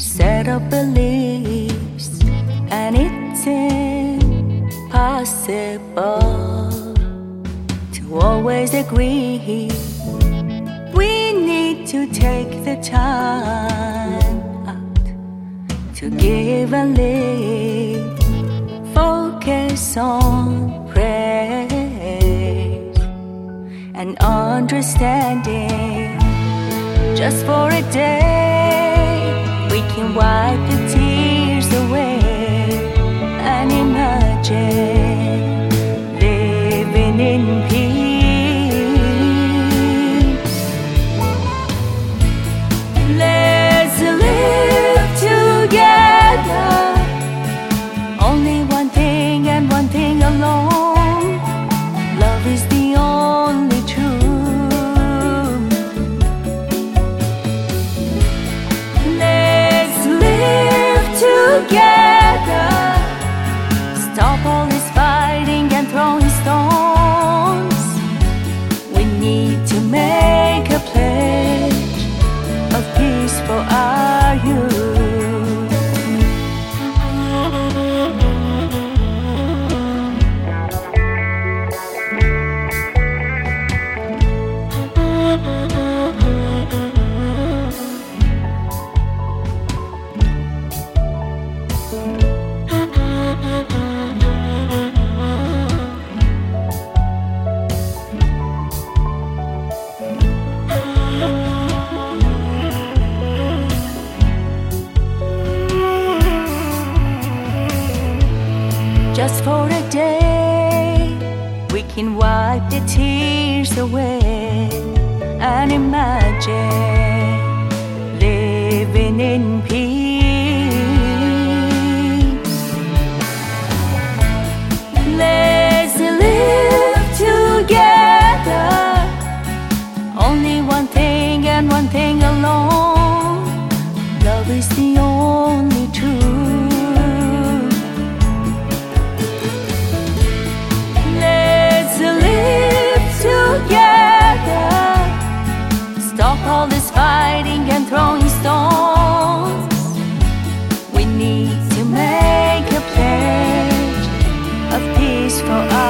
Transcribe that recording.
set of beliefs, and it's impossible to always agree. We need to take the time out to give a live, focus on praise and understanding just for a day. Just for a day, we can wipe the tears away and imagine living in peace. Let's live together. Only one thing and one thing alone. Love is the throwing stones. We need to make a pledge of peace for us.